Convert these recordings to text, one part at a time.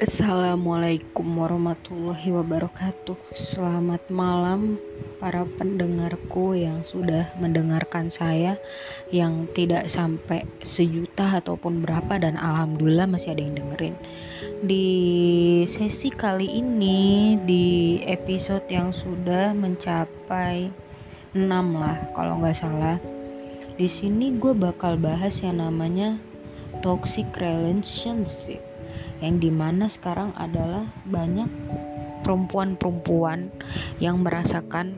Assalamualaikum warahmatullahi wabarakatuh. Selamat malam para pendengarku yang sudah mendengarkan saya Yang tidak sampai sejuta ataupun berapa dan Alhamdulillah masih ada yang dengerin. Di sesi kali ini di episode yang sudah mencapai 6 lah kalau nggak salah. Di sini gue bakal bahas yang namanya toxic relationship yang di mana sekarang adalah banyak perempuan-perempuan yang merasakan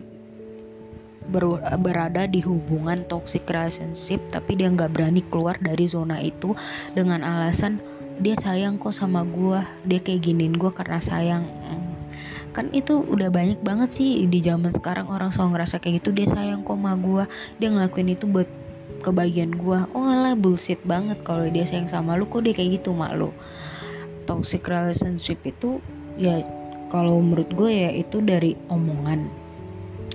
ber, berada di hubungan toxic relationship tapi dia nggak berani keluar dari zona itu dengan alasan dia sayang kok sama gue dia kayak giniin gue karena sayang. Kan itu udah banyak banget sih di zaman sekarang orang selalu ngerasa kayak gitu dia sayang kok sama gue dia ngelakuin itu buat kebagian gue oh lah bullshit banget kalau dia sayang sama lu kok dia kayak gitu mak lu toxic relationship itu ya kalau menurut gue ya itu dari omongan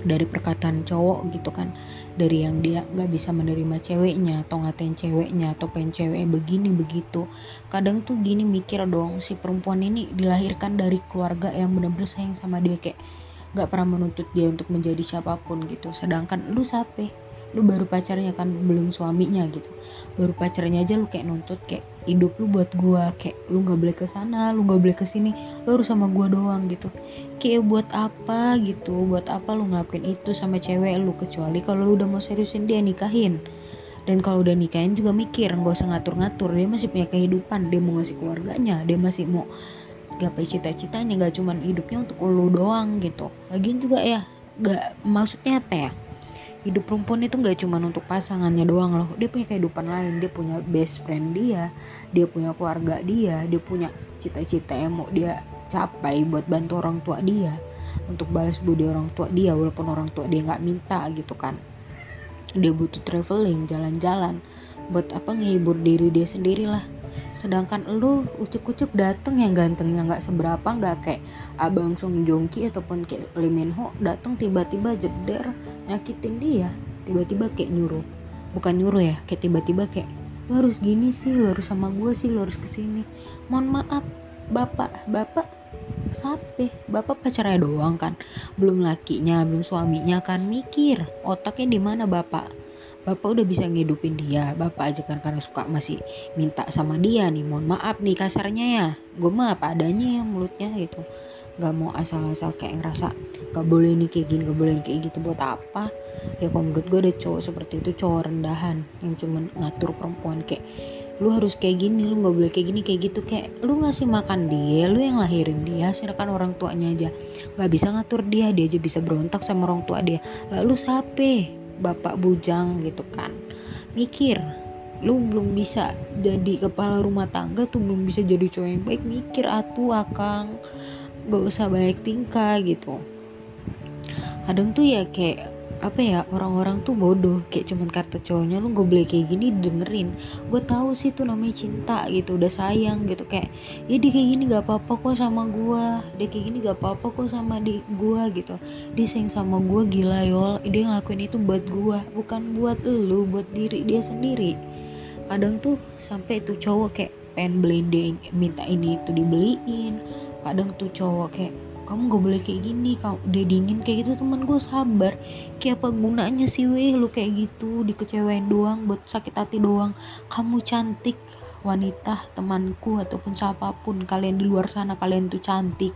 dari perkataan cowok gitu kan. Dari yang dia nggak bisa menerima ceweknya atau ngatain ceweknya atau pengen ceweknya begini begitu. Kadang tuh gini mikir dong si perempuan ini dilahirkan dari keluarga yang bener-bener sayang sama dia kayak nggak pernah menuntut dia untuk menjadi siapa pun gitu. Sedangkan lu sape lu baru pacarnya kan belum suaminya gitu. Baru pacarnya aja lu kayak nuntut kayak hidup lu buat gua kayak lu nggak boleh ke sana lu nggak boleh ke sini lu harus sama gua doang gitu. Kayak buat apa gitu buat apa lu ngelakuin itu sama cewek lu kecuali kalau lu udah mau seriusin dia nikahin. Dan kalau udah nikahin juga mikir nggak usah ngatur-ngatur dia masih punya kehidupan dia mau ngasih keluarganya dia masih mau gapai cita-citanya nggak cuman hidupnya untuk lu doang gitu. Lagian juga ya nggak maksudnya apa ya hidup perempuan itu nggak cuma untuk pasangannya doang loh. Dia punya kehidupan lain dia punya best friend dia dia punya keluarga dia dia punya cita-cita yang mau dia capai buat bantu orang tua dia untuk balas budi orang tua dia walaupun orang tua dia nggak minta gitu kan. Dia butuh traveling jalan-jalan buat apa ngehibur diri dia sendiri lah sedangkan lu ucuk-ucuk dateng yang ganteng yang nggak seberapa nggak kayak abang Song Joong Ki ataupun kayak Lee Min Ho dateng tiba-tiba jeder nyakitin dia. Tiba-tiba kayak nyuruh. Bukan nyuruh ya kayak tiba-tiba kayak lu harus gini sih lu harus sama gue sih lu harus ke sini. Mohon maaf bapak bapak sape bapak pacarnya doang kan? Belum lakinya belum suaminya kan? Mikir otaknya di mana bapak bapak udah bisa ngidupin dia. Bapak aja kan karena suka masih minta sama dia nih. Mohon maaf nih kasarnya ya. Gue mah apa adanya ya mulutnya gitu. Gak mau asal-asal kayak ngerasa gak boleh nih kayak gini gak boleh kayak gitu. Buat apa? Ya kalau menurut gue ada cowok seperti itu cowok rendahan. Yang cuma ngatur perempuan kayak lu harus kayak gini lu nggak boleh kayak gini kayak gitu. Kayak lu ngasih makan dia lu yang lahirin dia sedangkan orang tuanya aja. Nggak bisa ngatur dia dia aja bisa berontak sama orang tua dia. Lalu sape bapak bujang gitu kan. Mikir lu belum bisa jadi kepala rumah tangga tuh belum bisa jadi cowok yang baik. Mikir atuh akang gak usah baik tingkah gitu. Kadang tuh ya kayak apa ya orang-orang tuh bodoh. Kayak cuman kata cowoknya lu gak boleh kayak gini dengerin gue tahu sih tuh namanya cinta gitu udah sayang gitu. Kayak ya dia kayak gini gak apa-apa kok sama gue dia kayak gini gak apa-apa kok sama di gue gitu. Dia sayang sama gue gila yol. Dia ngelakuin itu buat gue bukan buat lu buat diri dia sendiri. Kadang tuh sampai tuh cowok kayak pengen beliin dia minta ini itu dibeliin. Kadang tuh cowok kayak kamu gak boleh kayak gini kamu dia dingin kayak gitu teman gue sabar. Kayak apa gunanya sih weh lu kayak gitu dikecewain doang buat sakit hati doang. Kamu cantik wanita temanku ataupun siapa pun kalian di luar sana kalian tuh cantik.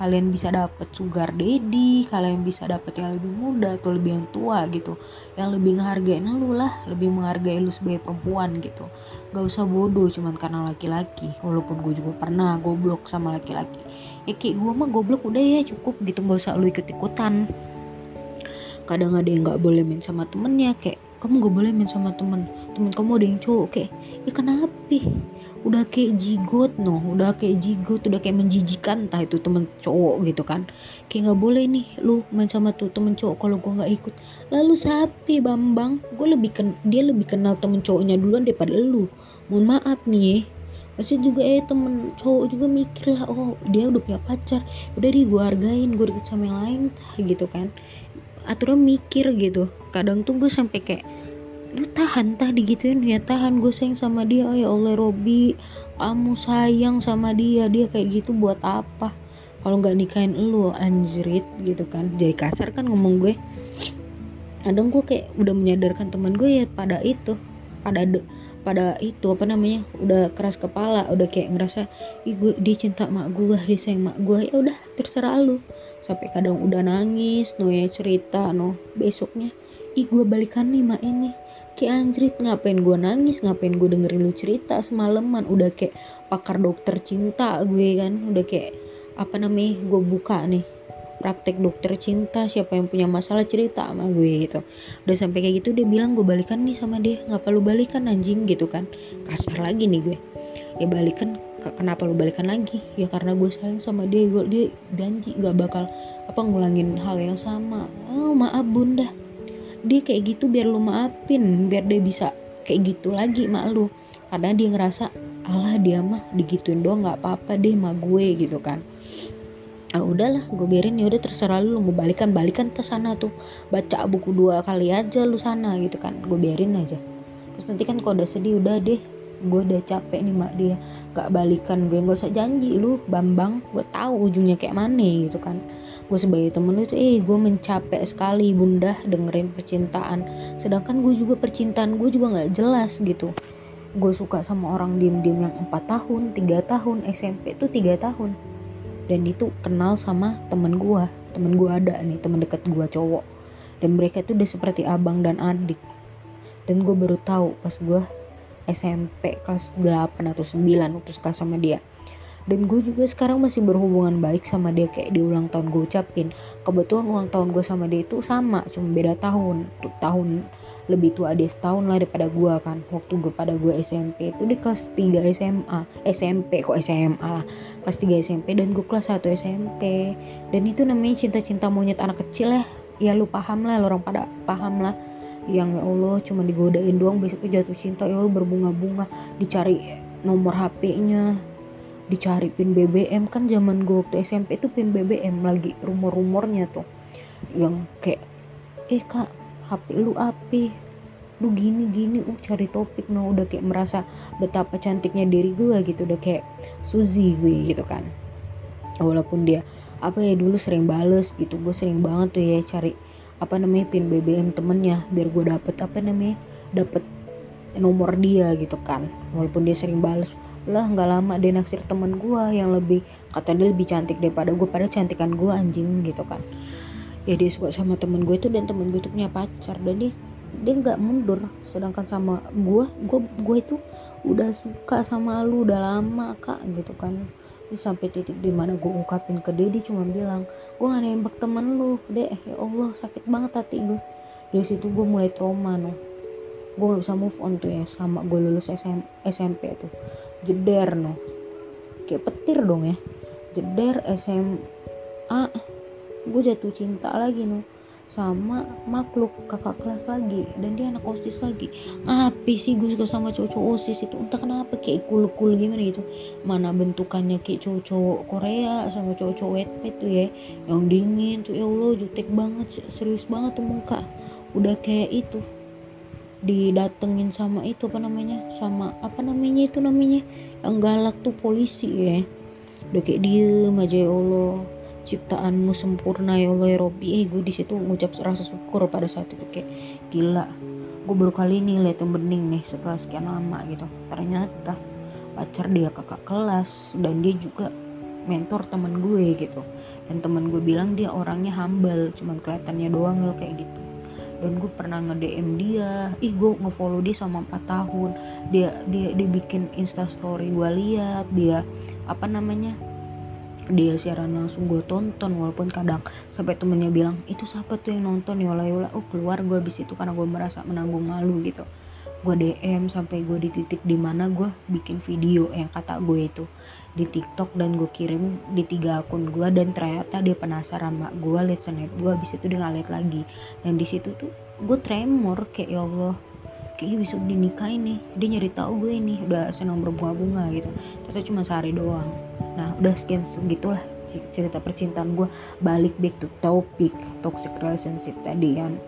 Kalian bisa dapet sugar daddy kalian bisa dapet yang lebih muda atau lebih yang tua gitu. Yang lebih menghargai lu lah lebih menghargai lu sebagai perempuan gitu. Gak usah bodoh cuman karena laki-laki. Walaupun gue juga pernah goblok sama laki-laki. Ya kayak gue mah goblok udah ya cukup gitu. Gak usah lu ikut-ikutan. Kadang ada yang gak boleh main sama temennya kayak kamu gak boleh main sama temen. Temen kamu ada yang cowok kayak ya kenapa? Udah kayak jigot noh udah kayak jigot udah kayak menjijikan entah itu temen cowok gitu kan. Kayak nggak boleh nih lu main sama tuh temen cowok kalau gue nggak ikut. Lalu sapi bambang. Gue lebih ken dia lebih kenal temen cowoknya duluan daripada lu. Mohon maaf nih pasti juga eh temen cowok juga mikir lah oh dia udah punya pacar. Udah di gue hargain gue deket sama yang lain gitu kan aturan mikir gitu. Kadang tuh gue sampai kayak lu tahan tah digituin ya tahan gue sayang sama dia ya Allah Robi. Kamu sayang sama dia dia kayak gitu buat apa? Kalau nggak nikahin lu anjrit gitu kan. Jadi kasar kan ngomong gue. Kadang gue kayak udah menyadarkan teman gue ya pada itu pada de, pada itu apa namanya udah keras kepala udah kayak ngerasa ih gue dia mak gue dia sayang mak gue ya udah terserah lu sampai kadang udah nangis no ya cerita no. Besoknya ih gue balikan nih mak ini. Kayak anjrit ngapain gue nangis? Ngapain gue dengerin lu cerita semalaman? Udah kayak pakar dokter cinta gue kan. Udah kayak apa namanya gue buka nih praktek dokter cinta siapa yang punya masalah cerita sama gue gitu. Udah sampai kayak gitu dia bilang gue balikan nih sama dia. Nggak perlu balikan anjing? Gitu kan. Kasar lagi nih gue. Ya balikan kenapa lu balikan lagi? Ya karena gue sayang sama dia gue dia janji nggak bakal apa ngulangin hal yang sama. Oh maaf bunda. Dia kayak gitu biar lu maafin biar dia bisa kayak gitu lagi mak lu. Karena dia ngerasa Allah dia mah digituin doang nggak apa-apa deh sama gue gitu kan. Ah udahlah gue biarin. Ya udah terserah lu mau balikan balikan ke sana tuh. Baca buku dua kali aja lu sana gitu kan. Gue biarin aja. Terus nanti kan kalau udah sedih udah deh gue udah capek nih mak dia gak balikan. Gue gak usah janji lu bambang gue tahu ujungnya kayak mana gitu kan. Gue sebagai temen lu tuh eh gue mencapek sekali bunda dengerin percintaan. Sedangkan gue juga percintaan gue juga nggak jelas gitu. Gue suka sama orang diem diem yang empat tahun tiga tahun SMP tuh tiga tahun. Dan itu kenal sama temen gue temen gue ada nih temen deket gue cowok. Dan mereka tuh udah seperti abang dan adik. Dan gue baru tahu pas gue SMP kelas 8 atau 9 waktu suka sama dia. Dan gue juga sekarang masih berhubungan baik sama dia kayak di ulang tahun gue ucapin. Kebetulan ulang tahun gue sama dia itu sama cuma beda tahun. Tuh tahun lebih tua dia setahun lah daripada gue kan. Waktu gue pada gue SMP itu di kelas 3 SMA SMP kok SMA lah. Kelas 3 SMP dan gue kelas 1 SMP dan itu namanya cinta-cinta monyet anak kecil ya. Ya lu paham lah lu orang pada paham lah yang ya Allah cuma digodain doang besok jatuh cinta. Ya Allah berbunga-bunga dicari nomor HP-nya dicari pin BBM kan zaman gue waktu SMP itu pin BBM lagi rumor-rumornya tuh. Yang kayak eh kak HP lu api lu gini gini uh cari topik. No udah kayak merasa betapa cantiknya diri gue gitu. Udah kayak Suzy gue gitu kan. Walaupun dia apa ya dulu sering bales gitu. Gue sering banget tuh ya cari apa namanya pin BBM temennya biar gue dapet apa namanya dapet nomor dia gitu kan. Walaupun dia sering bales lah nggak lama dia naksir temen gue yang lebih kata dia lebih cantik daripada gue pada cantikan gue anjing gitu kan. Ya dia suka sama temen gue itu dan temen gue itu punya pacar dan dia dia nggak mundur. Sedangkan sama gue gue gue itu udah suka sama lu udah lama kak gitu kan Sampai titik di mana gue ungkapin ke dia dia cuma bilang gue gak nembak temen lu deh ya Allah sakit banget hati gue dari situ gue mulai trauma no gue gak bisa move on tuh ya sama gue lulus SM, SMP tuh. Jeder no kayak petir dong ya. Jeder SMA gue jatuh cinta lagi no sama makhluk kakak kelas lagi dan dia anak osis lagi. Apa sih gue suka sama cowok-cowok osis itu? Entah kenapa kayak cool-cool gimana gitu. Mana bentukannya kayak cowok-cowok Korea sama cowok-cowok wetpad tuh ya. Yang dingin tuh ya Allah jutek banget serius banget tuh muka. Udah kayak itu. Didatengin sama itu apa namanya? Sama apa namanya itu namanya? Yang galak tuh polisi ya. Udah kayak diem aja ya Allah ciptaanmu sempurna ya Allah ya Robbi eh gue di situ ngucap rasa syukur pada saat itu kayak gila gue baru kali ini lihat yang bening nih setelah sekian lama gitu. Ternyata pacar dia kakak kelas dan dia juga mentor teman gue gitu. Dan teman gue bilang dia orangnya humble cuman kelihatannya doang loh kayak gitu. Dan gue pernah nge DM dia ih gue ngefollow dia sama 4 tahun. Dia dia dia bikin instastory gue lihat dia apa namanya dia siaran langsung gue tonton walaupun kadang sampai temennya bilang itu siapa tuh yang nonton? Yola yola oh keluar gue abis itu karena gue merasa menanggung malu gitu. Gue DM sampai gue di titik di mana gue bikin video yang kata gue itu di TikTok dan gue kirim di tiga akun gue dan ternyata dia penasaran mak gue liat snap gue abis itu dia ngeliat lagi. Dan di situ tuh gue tremor kayak ya Allah kayaknya bisa dinikahin nih. Dia nyari tahu gue ini udah senang berbunga-bunga gitu. Ternyata cuma sehari doang. Nah udah sekian segitulah cerita percintaan gue balik back to topik toxic relationship tadi kan.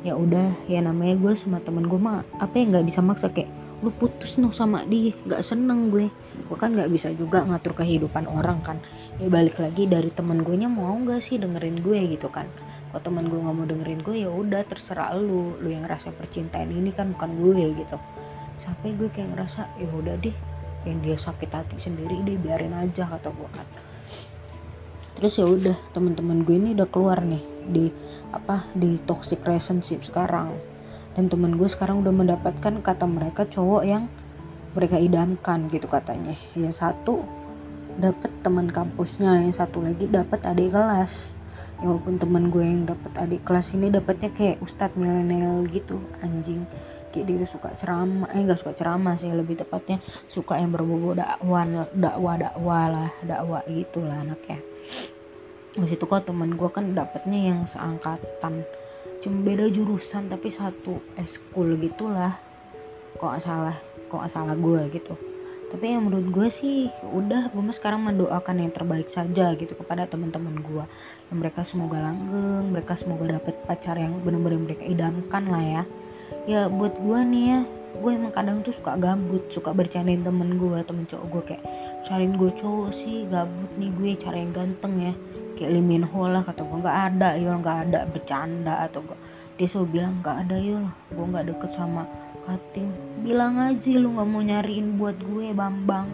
Ya udah ya namanya gue sama temen gue mah apa yang nggak bisa maksa kayak lu putus noh sama dia nggak seneng gue. Gue kan nggak bisa juga ngatur kehidupan orang kan. Ya balik lagi dari temen gue nya mau nggak sih dengerin gue gitu kan kalau temen gue nggak mau dengerin gue ya udah terserah lu. Lu yang ngerasa percintaan ini kan bukan gue gitu. Sampai gue kayak ngerasa ya udah deh yang dia sakit hati sendiri deh biarin aja kata gue kan. Terus ya udah teman-teman gue ini udah keluar nih di apa di toxic relationship sekarang. Dan temen gue sekarang udah mendapatkan kata mereka cowok yang mereka idamkan gitu katanya. Yang satu dapat teman kampusnya yang satu lagi dapat adik kelas ya walaupun temen gue yang dapat adik kelas ini dapatnya kayak ustadz milenial gitu anjing. Kayak dia suka ceramah eh nggak suka ceramah sih lebih tepatnya suka yang berbobot dakwah dakwah dakwah lah dakwah gitulah anaknya. Terus itu kok temen gue kan dapetnya yang seangkatan. Cuma beda jurusan tapi satu eskul gitulah. Kok salah kok salah gue gitu tapi yang menurut gue sih udah gue mah sekarang mendoakan yang terbaik saja gitu kepada teman-teman gue yang mereka semoga langgeng mereka semoga dapet pacar yang benar-benar mereka idamkan lah ya. Ya buat gue nih ya gue emang kadang tuh suka gabut suka bercandain temen gue temen cowok gue kayak cariin gue cowok sih gabut nih gue cara yang ganteng ya. Kayak Ho lah kata gue nggak ada yul nggak ada bercanda atau gak dia selalu bilang nggak ada yul gue nggak deket sama Kating bilang aja lu nggak mau nyariin buat gue Bambang.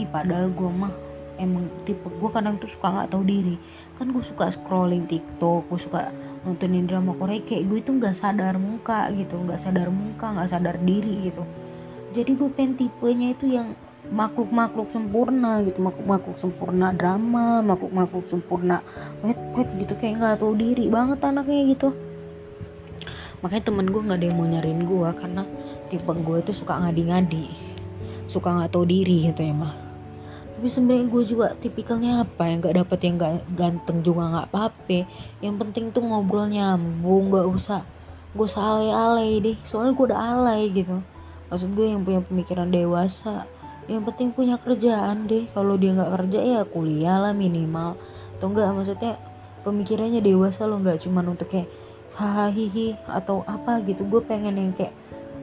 Ih padahal gue mah emang tipe gue kadang tuh suka nggak tahu diri. Kan gue suka scrolling TikTok gue suka nontonin drama Korea kayak gue itu nggak sadar muka gitu nggak sadar muka nggak sadar diri gitu. Jadi gue pengen tipenya itu yang makhluk-makhluk sempurna gitu makhluk-makhluk sempurna drama makhluk-makhluk sempurna wet wet gitu kayak nggak tahu diri banget anaknya gitu makanya temen gue nggak ada yang mau nyariin gue karena tipe gue itu suka ngadi-ngadi. Suka nggak tahu diri gitu ya mah. Tapi sebenarnya gue juga tipikalnya apa? Yang nggak dapet yang gak ganteng juga nggak apa-apa. Yang penting tuh ngobrol nyambung nggak usah gue usah alay-alay deh. Soalnya gue udah alay gitu. Maksud gue yang punya pemikiran dewasa. Yang penting punya kerjaan deh. Kalau dia nggak kerja ya kuliah lah minimal. Atau enggak maksudnya pemikirannya dewasa lo nggak cuman untuk kayak hahihi atau apa gitu. Gue pengen yang kayak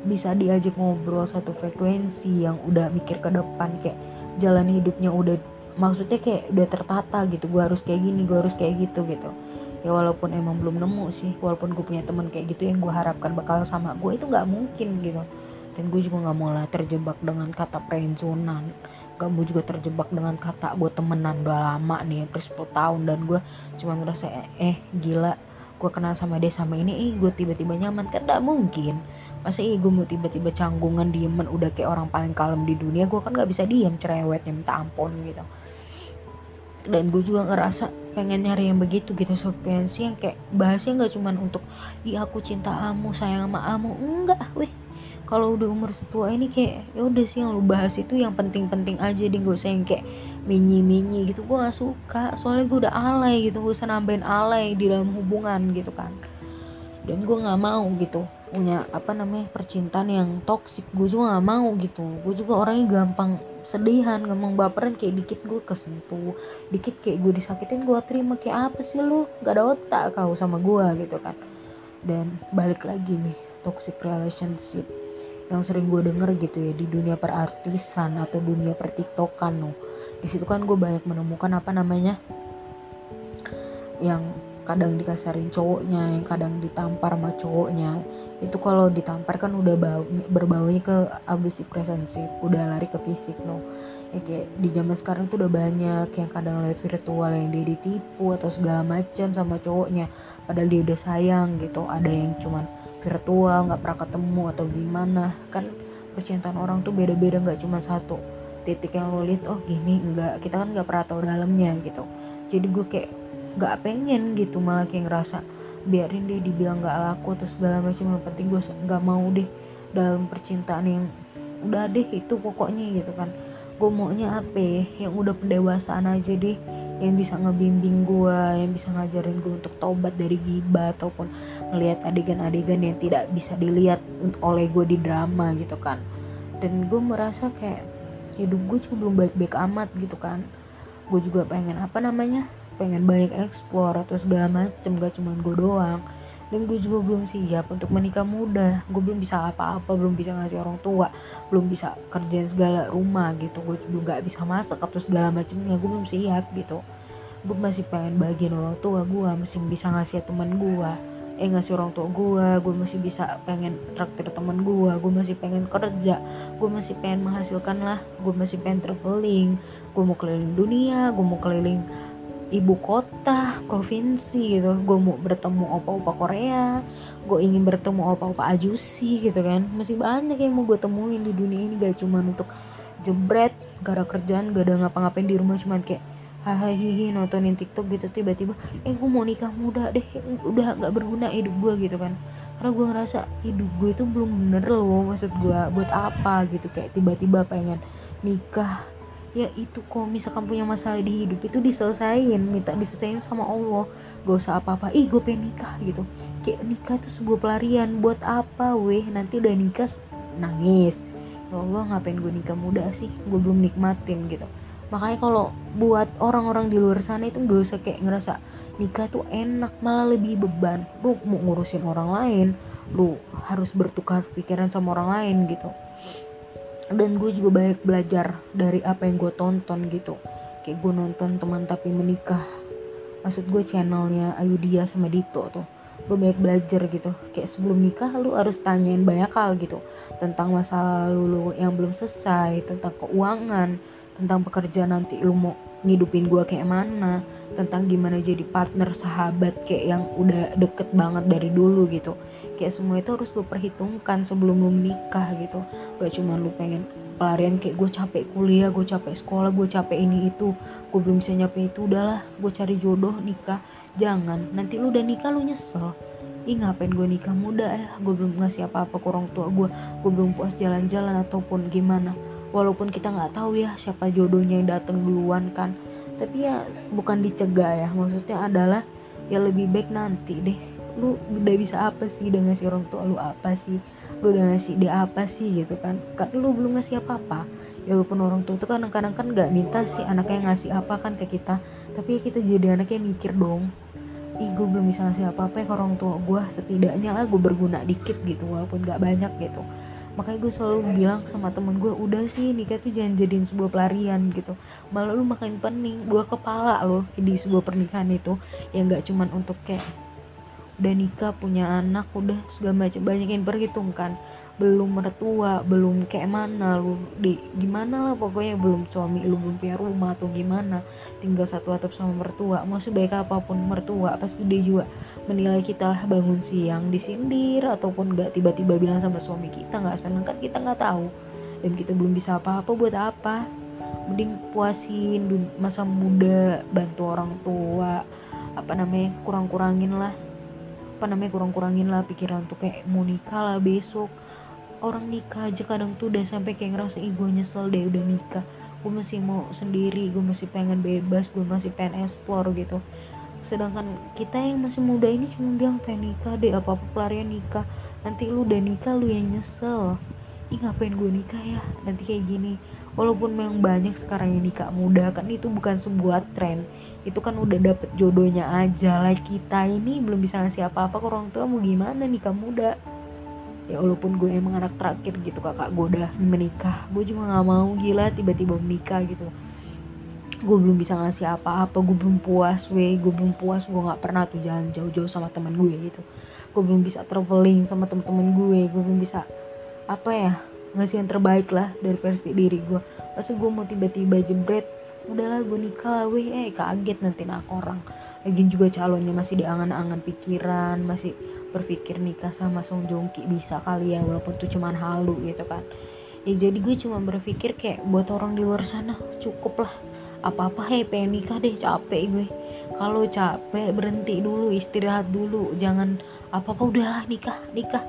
bisa diajak ngobrol satu frekuensi yang udah mikir ke depan kayak jalan hidupnya udah maksudnya kayak udah tertata gitu. Gue harus kayak gini gue harus kayak gitu gitu. Ya walaupun emang belum nemu sih walaupun gue punya teman kayak gitu yang gue harapkan bakal sama gue itu nggak mungkin gitu. Dan gue juga nggak mau lah terjebak dengan kata friendzonan gak mau juga terjebak dengan kata gue temenan udah lama nih hampir 10 tahun. Dan gue cuma ngerasa eh, eh gila gue kenal sama dia sama ini eh gue tiba-tiba nyaman. Kan gak mungkin. Masa iya gue mau tiba-tiba canggungan diemen udah kayak orang paling kalem di dunia gue kan gak bisa diem cerewetnya minta ampun gitu. Dan gue juga ngerasa pengen nyari yang begitu gitu sih yang kayak bahasnya nggak cuman untuk iya aku cinta kamu sayang sama kamu. Enggak weh. Kalau udah umur setua ini kayak ya udah sih yang lu bahas itu yang penting-penting aja deh gak usah yang kayak minyi-minyi gitu gue gak suka. Soalnya gue udah alay gitu gue usah nambahin alay di dalam hubungan gitu kan. Dan gue nggak mau gitu punya apa namanya percintaan yang toksik gue juga nggak mau gitu. Gue juga orangnya gampang sedihan gampang baperan. Kayak dikit gue kesentuh dikit kayak gue disakitin gue terima. Kayak apa sih lu? Gak ada otak kau sama gue gitu kan. Dan balik lagi nih toxic relationship yang sering gue denger gitu ya di dunia perartisan atau dunia pertiktokan no di situ kan gue banyak menemukan apa namanya yang kadang dikasarin cowoknya yang kadang ditampar sama cowoknya. Itu kalau ditampar kan udah bau berbaunya ke abusive relationship udah lari ke fisik no ya kayak di zaman sekarang tuh udah banyak yang kadang live virtual yang dia ditipu atau segala macam sama cowoknya padahal dia udah sayang gitu. Ada yang cuman virtual nggak pernah ketemu atau gimana. Kan percintaan orang tuh beda-beda nggak cuma satu titik yang lo lihat oh gini enggak. Kita kan nggak pernah tahu dalamnya gitu. Jadi gue kayak nggak pengen gitu. Malah kayak ngerasa biarin dia dibilang nggak laku terus segala macam. Yang penting gue nggak mau deh dalam percintaan yang udah deh itu pokoknya gitu kan. Gue maunya apa? Ya? yang udah pendewasaan aja deh yang bisa ngebimbing gue yang bisa ngajarin gue untuk tobat dari gibah ataupun ngelihat adegan-adegan yang tidak bisa dilihat oleh gue di drama gitu kan. Dan gue merasa kayak hidup gue cuma belum baik-baik amat gitu kan. Gue juga pengen apa namanya pengen banyak explore atau segala macem gak cuma gue doang. Dan gue juga belum siap untuk menikah muda. Gue belum bisa apa-apa belum bisa ngasih orang tua belum bisa kerjaan segala rumah gitu. Gue juga gak bisa masak atau segala macamnya gue belum siap gitu. Gue masih pengen bagian orang tua gue masih bisa ngasih teman gue eh ngasih orang tua gue gue masih bisa pengen traktir teman gue gue masih pengen kerja gue masih pengen menghasilkan lah gue masih pengen traveling gue mau keliling dunia gue mau keliling ibu kota provinsi gitu. Gue mau bertemu opa-opa Korea gue ingin bertemu opa-opa ajusi gitu kan. Masih banyak yang mau gue temuin di dunia ini gak cuma untuk jebret gak ada kerjaan gak ada ngapa-ngapain di rumah cuman kayak hahaha nontonin tiktok gitu tiba-tiba eh gue mau nikah muda deh udah gak berguna hidup gue gitu kan. Karena gue ngerasa hidup gue itu belum bener loh maksud gue buat apa? gitu kayak tiba-tiba pengen nikah. Ya itu kok misalkan punya masalah di hidup itu diselesain minta diselesain sama Allah. Gak usah apa-apa ih gue pengen nikah gitu. Kayak nikah itu sebuah pelarian buat apa weh? Nanti udah nikah nangis. Ya Allah ngapain gue nikah muda sih? Gue belum nikmatin gitu makanya kalau buat orang-orang di luar sana itu gak usah kayak ngerasa nikah tuh enak malah lebih beban. Lu mau ngurusin orang lain lu harus bertukar pikiran sama orang lain gitu. Dan gue juga banyak belajar dari apa yang gue tonton gitu. Kayak gue nonton teman tapi menikah maksud gue channelnya Ayudia sama Dito tuh. Gue banyak belajar gitu. Kayak sebelum nikah lu harus tanyain banyak hal gitu. Tentang masa lalu lu yang belum selesai tentang keuangan tentang pekerjaan nanti. Lu mau ngidupin gue kayak mana? Tentang gimana jadi partner sahabat kayak yang udah deket banget dari dulu gitu. Kayak semua itu harus lu perhitungkan sebelum lu menikah gitu. Gak cuma lu pengen pelarian kayak gue capek kuliah gue capek sekolah gue capek ini itu. Gue belum bisa nyampe itu udahlah gue cari jodoh nikah. Jangan nanti lu udah nikah lu nyesel. Ih ngapain gue nikah muda? Ya gue belum ngasih apa-apa ke orang tua gue gue belum puas jalan-jalan ataupun gimana walaupun kita nggak tahu ya siapa jodohnya yang datang duluan kan. Tapi ya bukan dicegah ya. Maksudnya adalah ya lebih baik nanti deh. Lu udah bisa apa sih udah ngasih orang tua lu apa sih? Lu udah ngasih dia apa sih gitu kan? Kan lu belum ngasih apa-apa. Ya walaupun orang tua itu kan kadang-kadang kan nggak minta sih anaknya ngasih apa kan ke kita. Tapi ya kita jadi anaknya mikir dong. Ih gue belum bisa ngasih apa-apa ya ke orang tua gue setidaknya lah gue berguna dikit gitu walaupun gak banyak gitu makanya gue selalu bilang sama temen gue udah sih nikah tuh jangan jadiin sebuah pelarian gitu. Malah lu makin pening dua kepala lo di sebuah pernikahan itu. Yang gak cuman untuk kayak udah nikah punya anak udah segala macam banyak yang berhitungkan belum mertua belum kayak mana lu di gimana lah pokoknya belum suami lu belum punya rumah atau gimana tinggal satu atap sama mertua. Maksud baik apa pun mertua pasti dia juga menilai kita lah bangun siang disindir ataupun gak tiba-tiba bilang sama suami kita nggak seneng kan kita nggak tahu. Dan kita belum bisa apa-apa buat apa. Mending puasin masa muda bantu orang tua apa namanya kurang-kurangin lah. Apa namanya kurang-kurangin lah pikiran untuk kayak mau nikah lah besok orang nikah aja kadang tuh udah sampai kayak ngerasa ih gue nyesel deh udah nikah. Gue masih mau sendiri gue masih pengen bebas gue masih pengen explore gitu. Sedangkan kita yang masih muda ini cuma bilang pengen nikah deh apa apa pelarian nikah. Nanti lu udah nikah lu yang nyesel. Ih ngapain gue nikah ya? Nanti kayak gini. Walaupun memang banyak sekarang yang nikah muda kan itu bukan sebuah tren. Itu kan udah dapet jodohnya aja. Lah kita ini belum bisa ngasih apa-apa ke orang tua mau gimana nikah muda ya walaupun gue emang anak terakhir gitu kakak gue udah menikah. Gue juga nggak mau gila tiba-tiba menikah gitu. Gue belum bisa ngasih apa-apa gue belum puas weh. Gue belum puas gue nggak pernah tuh jalan jauh-jauh sama teman gue gitu. Gue belum bisa traveling sama temen-temen gue gue belum bisa apa ya ngasih yang terbaik lah dari versi diri gue. Masa gue mau tiba-tiba jebret udahlah gue nikah weh. Eh kaget nanti nak orang. Lagi juga calonnya masih di angan-angan pikiran masih berpikir nikah sama Song Joong Ki bisa kali ya walaupun tuh cuman halu gitu kan. Ya jadi gue cuma berpikir kayak buat orang di luar sana cukup lah. Apa-apa hei pengen nikah deh capek gue. Kalau capek berhenti dulu istirahat dulu. Jangan apa-apa udahlah nikah nikah.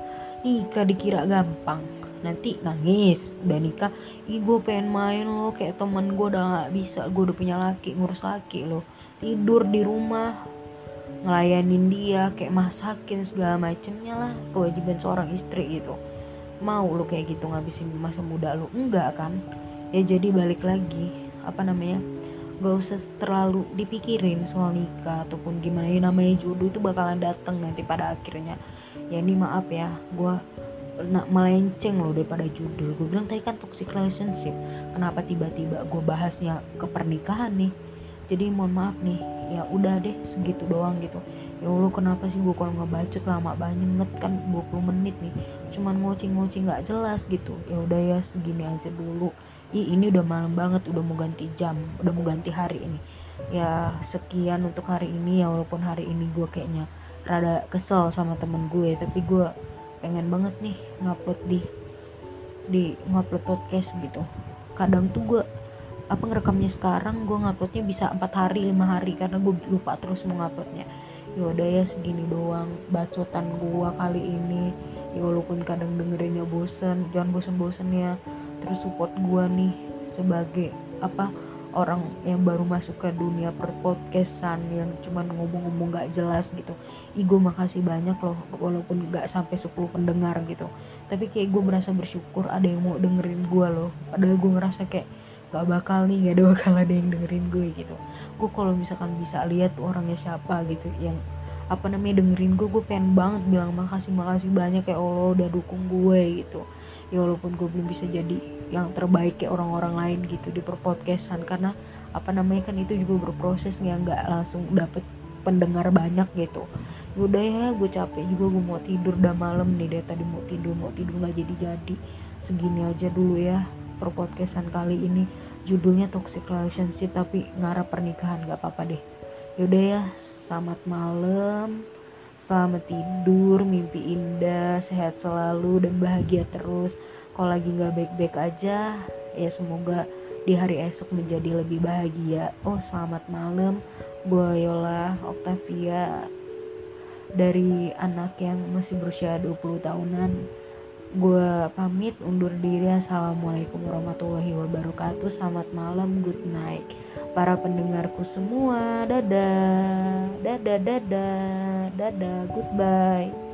Nikah dikira gampang. Nanti nangis udah nikah. Ih gue pengen main loh kayak temen gue udah gak bisa. Gue udah punya laki ngurus laki loh. Tidur di rumah ngelayanin dia kayak masakin segala macemnya lah kewajiban seorang istri gitu. Mau lu kayak gitu ngabisin masa muda lu? Enggak kan? Ya jadi balik lagi apa namanya gak usah terlalu dipikirin soal nikah ataupun gimana. Ini namanya jodoh itu bakalan datang nanti pada akhirnya. Ya ini maaf ya gue nak melenceng loh daripada judul. Gue bilang tadi kan toxic relationship. Kenapa tiba-tiba gue bahasnya ke pernikahan nih jadi mohon maaf nih ya udah deh segitu doang gitu. Ya Allah kenapa sih gue kalau ngebacot? Lama banget kan 20 menit nih. Cuman ngocing-ngocing nggak jelas gitu. Ya udah ya segini aja dulu. Ih, ini udah malam banget udah mau ganti jam udah mau ganti hari ini. Ya sekian untuk hari ini. Ya walaupun hari ini gue kayaknya rada kesel sama temen gue tapi gue pengen banget nih ngupload di di ngupload podcast gitu. Kadang tuh gue apa ngerekamnya sekarang gue nguploadnya bisa empat hari lima hari karena gue lupa terus mau nguploadnya. Ya udah ya segini doang bacotan gue kali ini. Ya walaupun kadang dengerinnya bosen jangan bosen-bosen ya. Terus support gue nih sebagai apa orang yang baru masuk ke dunia perpodcastan yang cuman ngomong-ngomong gak jelas gitu. Ih makasih banyak loh walaupun gak sampai 10 pendengar gitu. Tapi kayak gue merasa bersyukur ada yang mau dengerin gue loh. Padahal gue ngerasa kayak gak bakal nih gak ada bakal ada yang dengerin gue gitu. Gue kalau misalkan bisa lihat orangnya siapa gitu yang apa namanya dengerin gue gue pengen banget bilang makasih makasih banyak kayak Allah udah dukung gue gitu. Ya walaupun gue belum bisa jadi yang terbaik kayak orang-orang lain gitu di perpodcastan karena apa namanya kan itu juga berproses ya nggak langsung dapet pendengar banyak gitu. Udah ya gue capek juga gue mau tidur udah malam nih deh tadi mau tidur mau tidur nggak jadi jadi segini aja dulu ya perpodcastan kali ini judulnya toxic relationship tapi ngarap pernikahan nggak apa-apa deh yaudah ya selamat malam Selamat tidur, mimpi indah, sehat selalu dan bahagia terus. Kalau lagi nggak baik-baik aja, ya semoga di hari esok menjadi lebih bahagia. Oh, selamat malam. Gue Yola Octavia dari anak yang masih berusia 20 tahunan. Gue pamit undur diri. Assalamualaikum warahmatullahi wabarakatuh. Selamat malam, good night para pendengarku semua. Dadah, dadah, dadah, dadah, goodbye.